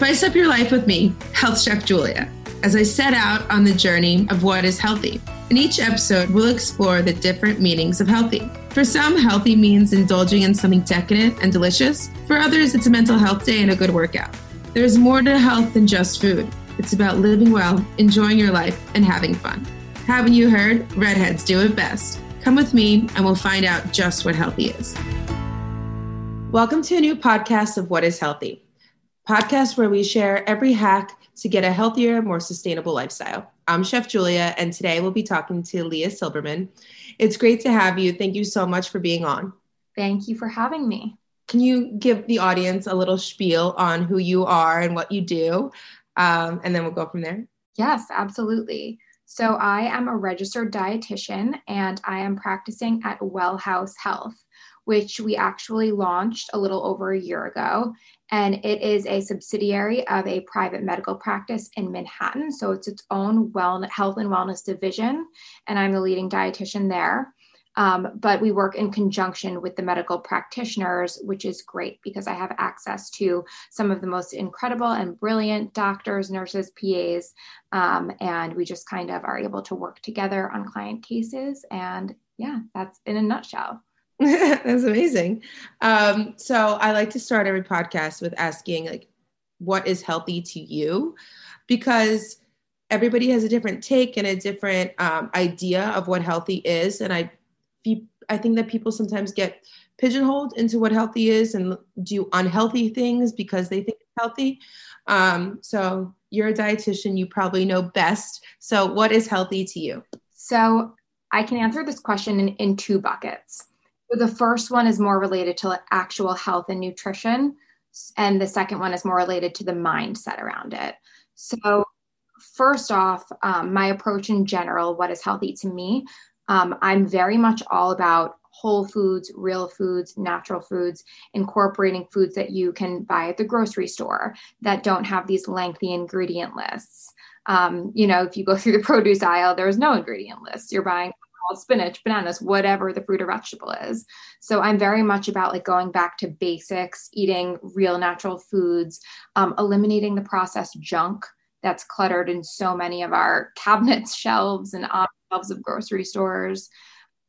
Spice up your life with me, Health Chef Julia, as I set out on the journey of what is healthy. In each episode, we'll explore the different meanings of healthy. For some, healthy means indulging in something decadent and delicious. For others, it's a mental health day and a good workout. There's more to health than just food. It's about living well, enjoying your life, and having fun. Haven't you heard? Redheads do it best. Come with me and we'll find out just what healthy is. Welcome to a new podcast of What is Healthy podcast where we share every hack to get a healthier, more sustainable lifestyle. I'm Chef Julia, and today we'll be talking to Leah Silberman. It's great to have you. Thank you so much for being on. Thank you for having me. Can you give the audience a little spiel on who you are and what you do? Um, and then we'll go from there. Yes, absolutely. So, I am a registered dietitian and I am practicing at Wellhaus Health which we actually launched a little over a year ago. And it is a subsidiary of a private medical practice in Manhattan. So it's its own wellness, health and wellness division. And I'm the leading dietitian there. Um, but we work in conjunction with the medical practitioners, which is great because I have access to some of the most incredible and brilliant doctors, nurses, PAs, um, and we just kind of are able to work together on client cases. And yeah, that's in a nutshell. That's amazing. Um, so I like to start every podcast with asking like, what is healthy to you? Because everybody has a different take and a different um, idea of what healthy is, and I, I think that people sometimes get pigeonholed into what healthy is and do unhealthy things because they think it's healthy. Um, so you're a dietitian, you probably know best. So what is healthy to you? So I can answer this question in, in two buckets. The first one is more related to actual health and nutrition, and the second one is more related to the mindset around it. So, first off, um, my approach in general, what is healthy to me, um, I'm very much all about whole foods, real foods, natural foods, incorporating foods that you can buy at the grocery store that don't have these lengthy ingredient lists. Um, you know, if you go through the produce aisle, there's no ingredient list. You're buying spinach, bananas, whatever the fruit or vegetable is. So I'm very much about like going back to basics, eating real natural foods, um, eliminating the processed junk that's cluttered in so many of our cabinets, shelves, and on shelves of grocery stores.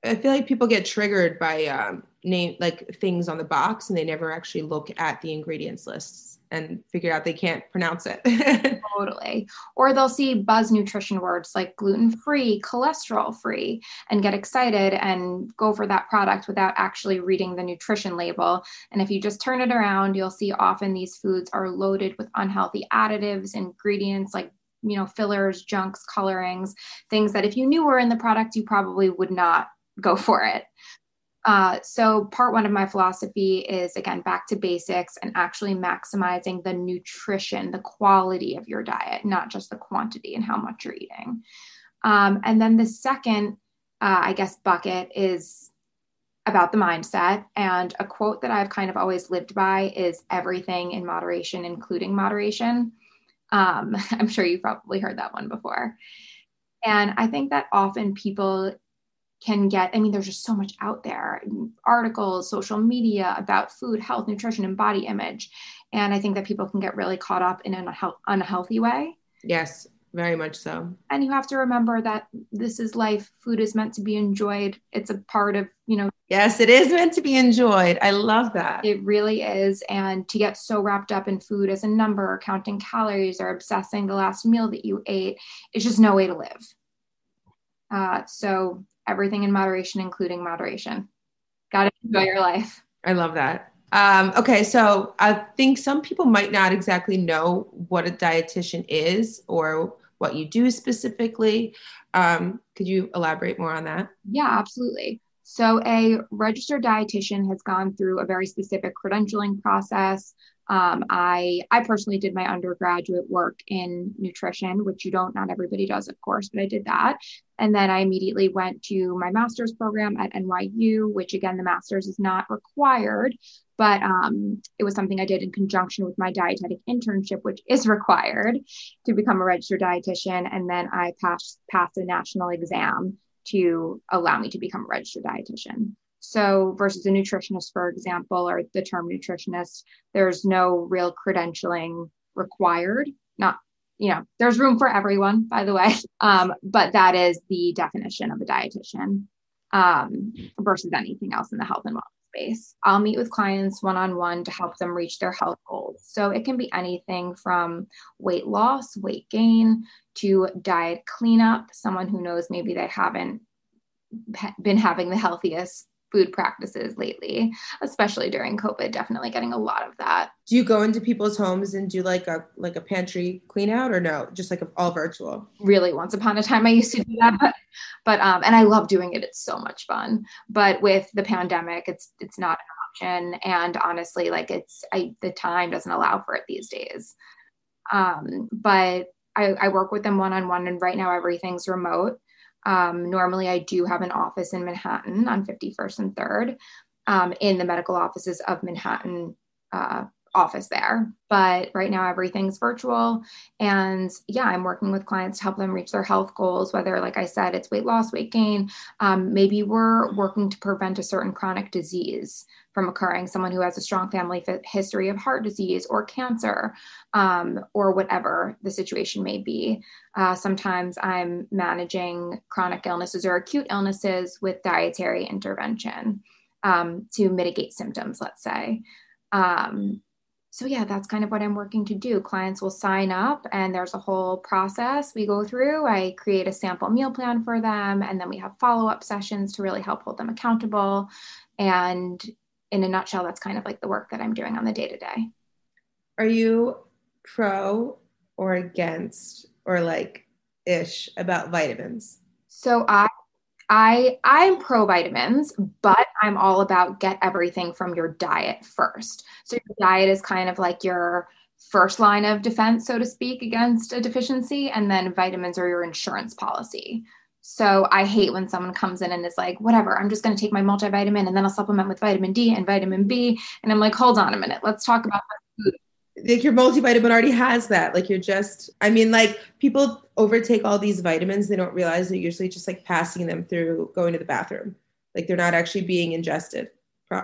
I feel like people get triggered by um, name like things on the box, and they never actually look at the ingredients lists and figure out they can't pronounce it. totally. Or they'll see buzz nutrition words like gluten free, cholesterol free, and get excited and go for that product without actually reading the nutrition label. And if you just turn it around, you'll see often these foods are loaded with unhealthy additives, ingredients like you know fillers junks colorings things that if you knew were in the product you probably would not go for it uh, so, part one of my philosophy is again back to basics and actually maximizing the nutrition, the quality of your diet, not just the quantity and how much you're eating. Um, and then the second, uh, I guess, bucket is about the mindset. And a quote that I've kind of always lived by is everything in moderation, including moderation. Um, I'm sure you've probably heard that one before. And I think that often people can get i mean there's just so much out there. Articles social media about food health nutrition and body image. And i think that people can get really caught up in an unhealthy way. Yes very much so. And you have to remember that this is life. Food is meant to be enjoyed. It's a part of you know. Yes it is meant to be enjoyed. I love that. It really is. And to get so wrapped up in food as a number or counting calories or obsessing the last meal that you ate is just no way to live. Uh, so everything in moderation, including moderation. Got to enjoy your life. I love that. Um, okay, so I think some people might not exactly know what a dietitian is or what you do specifically. Um, could you elaborate more on that? Yeah, absolutely. So, a registered dietitian has gone through a very specific credentialing process. Um, I I personally did my undergraduate work in nutrition, which you don't, not everybody does, of course, but I did that. And then I immediately went to my master's program at NYU, which again, the master's is not required, but um, it was something I did in conjunction with my dietetic internship, which is required to become a registered dietitian. And then I passed passed a national exam to allow me to become a registered dietitian. So, versus a nutritionist, for example, or the term nutritionist, there's no real credentialing required. Not, you know, there's room for everyone, by the way. Um, but that is the definition of a dietitian um, versus anything else in the health and wellness space. I'll meet with clients one on one to help them reach their health goals. So it can be anything from weight loss, weight gain, to diet cleanup, someone who knows maybe they haven't been having the healthiest food practices lately, especially during COVID. Definitely getting a lot of that. Do you go into people's homes and do like a like a pantry clean out or no? Just like all virtual? Really, once upon a time I used to do that, but but um and I love doing it. It's so much fun. But with the pandemic, it's it's not an option. And honestly, like it's I the time doesn't allow for it these days. Um, but I, I work with them one on one, and right now everything's remote. Um, normally, I do have an office in Manhattan on 51st and 3rd um, in the medical offices of Manhattan uh, office there. But right now, everything's virtual. And yeah, I'm working with clients to help them reach their health goals, whether, like I said, it's weight loss, weight gain. Um, maybe we're working to prevent a certain chronic disease from occurring, someone who has a strong family history of heart disease or cancer, um, or whatever the situation may be. Uh, sometimes I'm managing chronic illnesses or acute illnesses with dietary intervention um, to mitigate symptoms, let's say. Um, so yeah that's kind of what i'm working to do clients will sign up and there's a whole process we go through i create a sample meal plan for them and then we have follow-up sessions to really help hold them accountable and in a nutshell, that's kind of like the work that I'm doing on the day to day. Are you pro or against or like ish about vitamins? So I I I'm pro vitamins, but I'm all about get everything from your diet first. So your diet is kind of like your first line of defense, so to speak, against a deficiency, and then vitamins are your insurance policy. So I hate when someone comes in and is like, whatever, I'm just going to take my multivitamin and then I'll supplement with vitamin D and vitamin B. And I'm like, hold on a minute, let's talk about food. Like your multivitamin already has that. Like you're just, I mean, like people overtake all these vitamins. They don't realize they're usually just like passing them through going to the bathroom. Like they're not actually being ingested.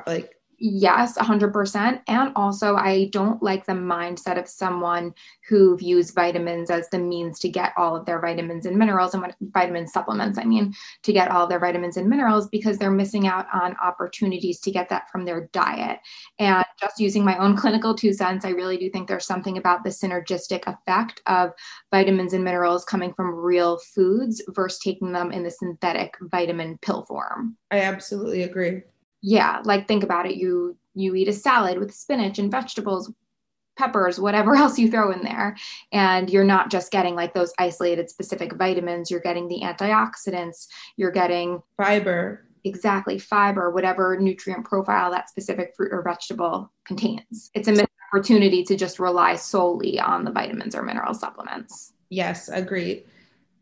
Like Yes, 100%. And also, I don't like the mindset of someone who views vitamins as the means to get all of their vitamins and minerals and vitamin supplements, I mean, to get all their vitamins and minerals because they're missing out on opportunities to get that from their diet. And just using my own clinical two cents, I really do think there's something about the synergistic effect of vitamins and minerals coming from real foods versus taking them in the synthetic vitamin pill form. I absolutely agree yeah like think about it. You you eat a salad with spinach and vegetables peppers whatever else you throw in there. And you're not just getting like those isolated specific vitamins. You're getting the antioxidants. You're getting fiber. Exactly fiber whatever nutrient profile that specific fruit or vegetable contains. It's a missed opportunity to just rely solely on the vitamins or mineral supplements. Yes agreed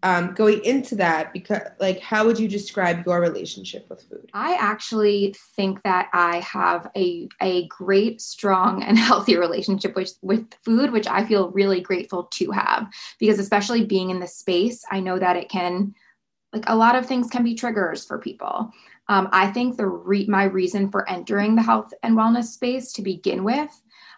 um, going into that because like how would you describe your relationship with food? I actually think that i have a, a great strong and healthy relationship with, with food which i feel really grateful to have. Because especially being in this space i know that it can like a lot of things can be triggers for people. Um, i think the re- my reason for entering the health and wellness space to begin with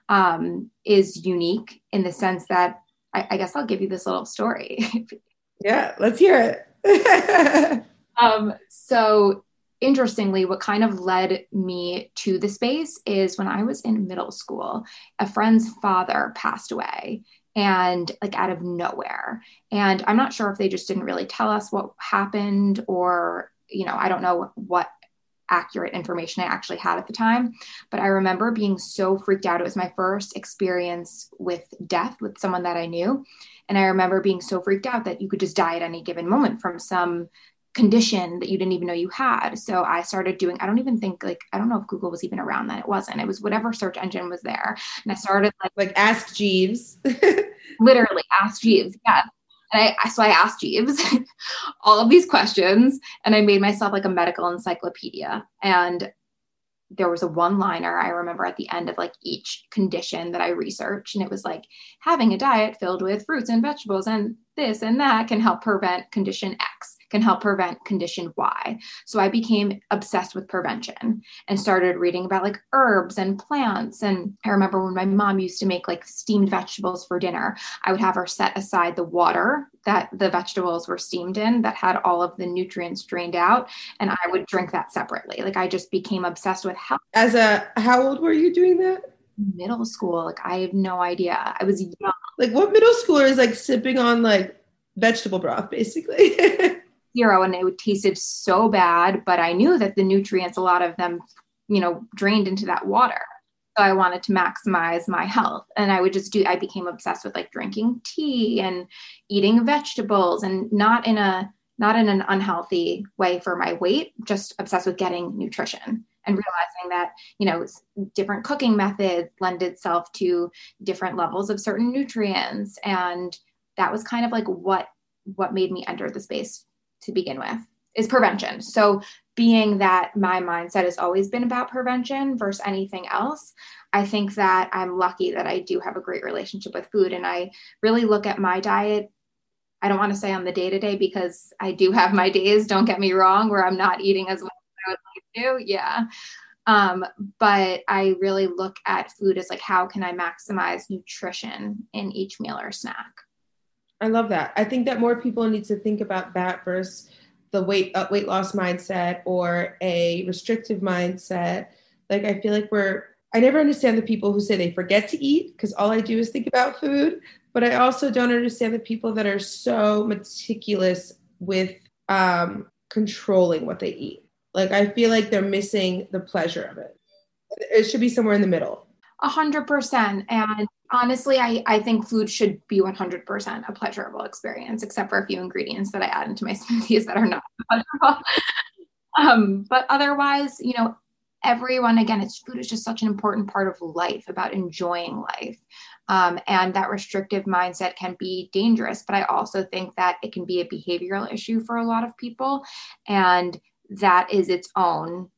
um, is unique in the sense that I, I guess i'll give you this little story Yeah, let's hear it. um, so interestingly, what kind of led me to the space is when I was in middle school, a friend's father passed away and like out of nowhere. And I'm not sure if they just didn't really tell us what happened or, you know, I don't know what accurate information I actually had at the time. But I remember being so freaked out. It was my first experience with death with someone that I knew. And I remember being so freaked out that you could just die at any given moment from some condition that you didn't even know you had. So I started doing, I don't even think like, I don't know if Google was even around then. It wasn't. It was whatever search engine was there. And I started like, like Ask Jeeves. literally Ask Jeeves. Yeah. And I, so I asked Jeeves all of these questions and I made myself like a medical encyclopedia. And there was a one liner I remember at the end of like each condition that I researched. And it was like having a diet filled with fruits and vegetables and this and that can help prevent condition X can help prevent condition Y. So I became obsessed with prevention and started reading about like herbs and plants. And I remember when my mom used to make like steamed vegetables for dinner, I would have her set aside the water that the vegetables were steamed in that had all of the nutrients drained out. And I would drink that separately. Like I just became obsessed with health. As a, how old were you doing that? Middle school. Like I have no idea. I was young. Like what middle schooler is like sipping on like vegetable broth basically? zero and it tasted so bad, but I knew that the nutrients, a lot of them, you know, drained into that water. So I wanted to maximize my health. And I would just do, I became obsessed with like drinking tea and eating vegetables and not in a, not in an unhealthy way for my weight, just obsessed with getting nutrition and realizing that you know different cooking methods lend itself to different levels of certain nutrients and that was kind of like what what made me enter the space to begin with is prevention. So, being that my mindset has always been about prevention versus anything else, I think that I'm lucky that I do have a great relationship with food. And I really look at my diet. I don't want to say on the day to day because I do have my days, don't get me wrong, where I'm not eating as much to. Yeah. Um, but I really look at food as like, how can I maximize nutrition in each meal or snack? I love that. I think that more people need to think about that versus the weight uh, weight loss mindset or a restrictive mindset. Like I feel like we're I never understand the people who say they forget to eat because all I do is think about food. But I also don't understand the people that are so meticulous with um, controlling what they eat. Like I feel like they're missing the pleasure of it. It should be somewhere in the middle. A hundred percent. And honestly, I, I think food should be 100% a pleasurable experience, except for a few ingredients that I add into my smoothies that are not pleasurable. um, but otherwise, you know, everyone, again, it's food is just such an important part of life about enjoying life. Um, and that restrictive mindset can be dangerous, but I also think that it can be a behavioral issue for a lot of people. And that is its own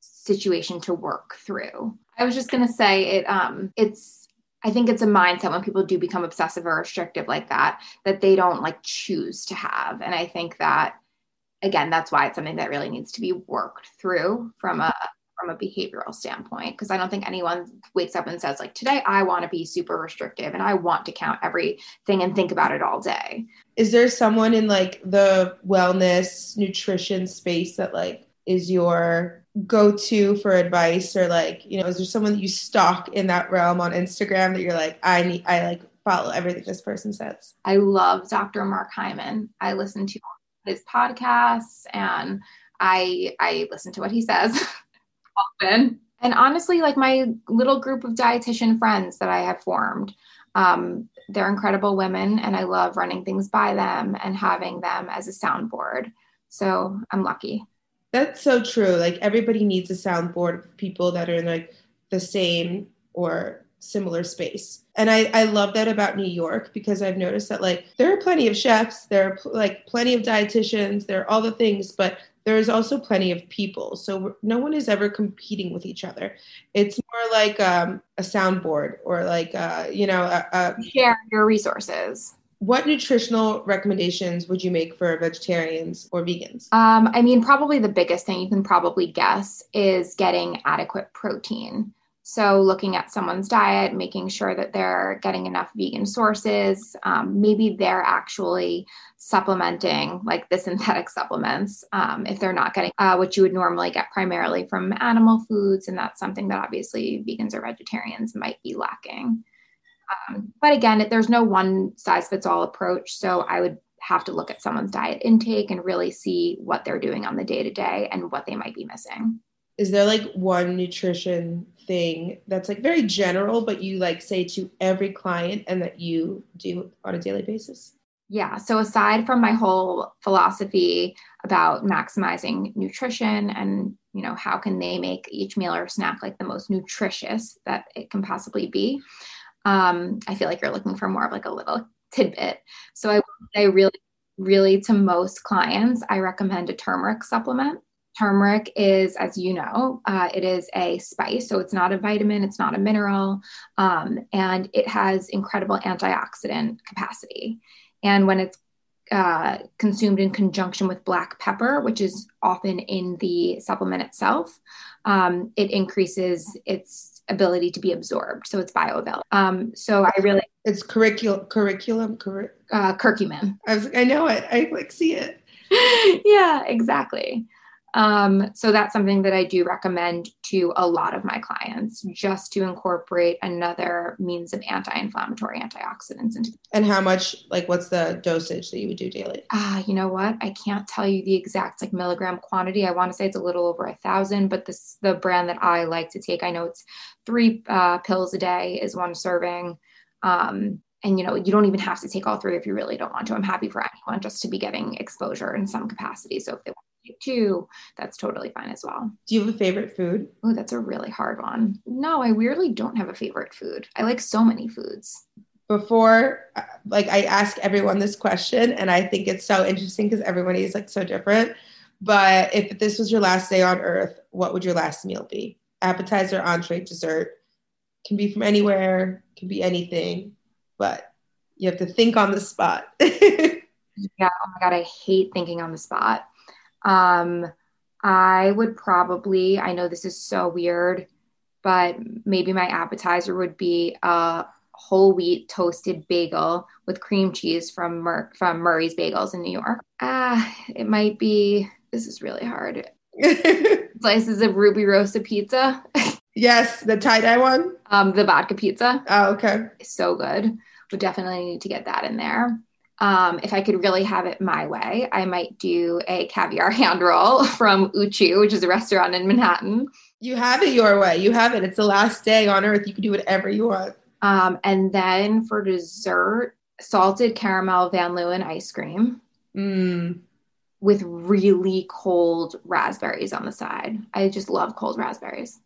situation to work through. I was just going to say it um it's I think it's a mindset when people do become obsessive or restrictive like that, that they don't like choose to have. And I think that again, that's why it's something that really needs to be worked through from a from a behavioral standpoint. Because I don't think anyone wakes up and says, like, today I want to be super restrictive and I want to count everything and think about it all day. Is there someone in like the wellness nutrition space that like is your go to for advice? Or like you know is there someone that you stalk in that realm on instagram that you're like i need i like follow everything this person says i love dr mark hyman. I listen to his podcasts and i i listen to what he says often. And honestly like my little group of dietitian friends that i have formed um, they're incredible women and i love running things by them and having them as a soundboard so i'm lucky that's so true. Like everybody needs a soundboard of people that are in like the same or similar space. And I, I love that about New York because I've noticed that like there are plenty of chefs, there are pl- like plenty of dietitians, there are all the things, but there is also plenty of people. So no one is ever competing with each other. It's more like um, a soundboard or like, uh, you know, a, a share your resources what nutritional recommendations would you make for vegetarians or vegans? Um, I mean, probably the biggest thing you can probably guess is getting adequate protein. So, looking at someone's diet, making sure that they're getting enough vegan sources. Um, maybe they're actually supplementing, like the synthetic supplements, um, if they're not getting uh, what you would normally get primarily from animal foods. And that's something that obviously vegans or vegetarians might be lacking. Um, but again, there's no one size fits all approach. So I would have to look at someone's diet intake and really see what they're doing on the day to day and what they might be missing. Is there like one nutrition thing that's like very general, but you like say to every client and that you do on a daily basis? Yeah. So aside from my whole philosophy about maximizing nutrition and you know how can they make each meal or snack like the most nutritious that it can possibly be um, I feel like you're looking for more of like a little tidbit. So I say really, really to most clients, I recommend a turmeric supplement. Turmeric is, as you know, uh, it is a spice. So it's not a vitamin, it's not a mineral, um, and it has incredible antioxidant capacity. And when it's uh, consumed in conjunction with black pepper, which is often in the supplement itself, um, it increases its ability to be absorbed. So it's bioavailable. Um, so I really. It's curriculum, curriculum, curriculum. Uh, curcumin. I, was, I know it. I like see it. yeah, exactly. Um, so that's something that I do recommend to a lot of my clients, just to incorporate another means of anti-inflammatory antioxidants into. And how much, like, what's the dosage that you would do daily? Ah, uh, you know what? I can't tell you the exact like milligram quantity. I want to say it's a little over a thousand, but this the brand that I like to take. I know it's three uh, pills a day is one serving. Um, and you know you don't even have to take all three if you really don't want to i'm happy for anyone just to be getting exposure in some capacity so if they want too, that's totally fine as well. Do you have a favorite food? Oh, that's a really hard one. No, I weirdly don't have a favorite food. I like so many foods. Before, uh, like, I ask everyone this question, and I think it's so interesting because everybody is like so different. But if this was your last day on earth, what would your last meal be? Appetizer, entree, dessert. Can be from anywhere, can be anything, but you have to think on the spot. yeah, oh my God, I hate thinking on the spot. Um, I would probably, I know this is so weird, but maybe my appetizer would be a whole wheat toasted bagel with cream cheese from Mur- from Murray's Bagels in New York. Ah, uh, it might be. This is really hard. Slices of Rubirosa pizza. yes, the tie dye one. Um, the vodka pizza. Oh, okay. So good. Would definitely need to get that in there. Um, if I could really have it my way, I might do a caviar hand roll from Uchu, which is a restaurant in Manhattan. You have it your way. You have it. It's the last day on earth. You can do whatever you want. Um, and then for dessert, salted caramel Van Leeuwen ice cream mm. with really cold raspberries on the side. I just love cold raspberries.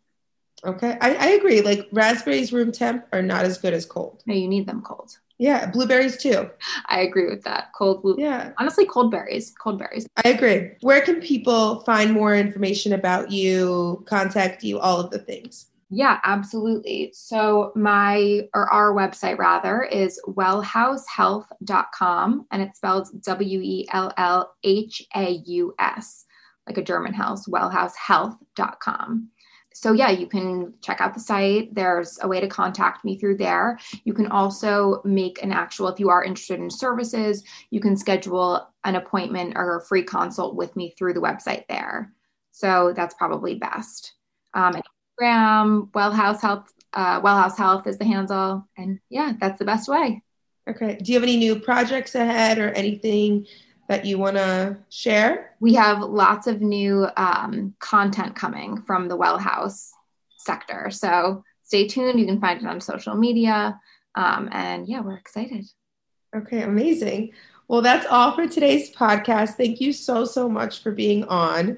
Okay, I, I agree. Like raspberries room temp are not as good as cold. No, you need them cold. Yeah, blueberries too. I agree with that. Cold blue. Yeah. Honestly, cold berries. Cold berries. I agree. Where can people find more information about you, contact you, all of the things? Yeah, absolutely. So my or our website rather is wellhaushealth.com and it's spelled W E L L H A U S, like a German house, wellhaushealth.com so yeah, you can check out the site. There's a way to contact me through there. You can also make an actual, if you are interested in services, you can schedule an appointment or a free consult with me through the website there. So that's probably best. Um, Instagram, Wellhaus Health, uh, Wellhaus Health is the handle, and yeah, that's the best way. Okay. Do you have any new projects ahead or anything that you want to share? We have lots of new um, content coming from the Wellhaus sector. So stay tuned. You can find it on social media. Um, and yeah, we're excited. Okay, amazing. Well, that's all for today's podcast. Thank you so, so much for being on.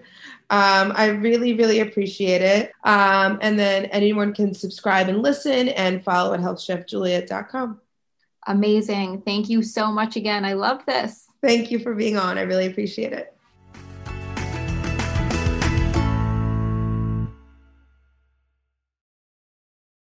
Um, I really, really appreciate it. Um, and then anyone can subscribe and listen and follow at healthchefjulia.com. Amazing. Thank you so much again. I love this. Thank you for being on. I really appreciate it.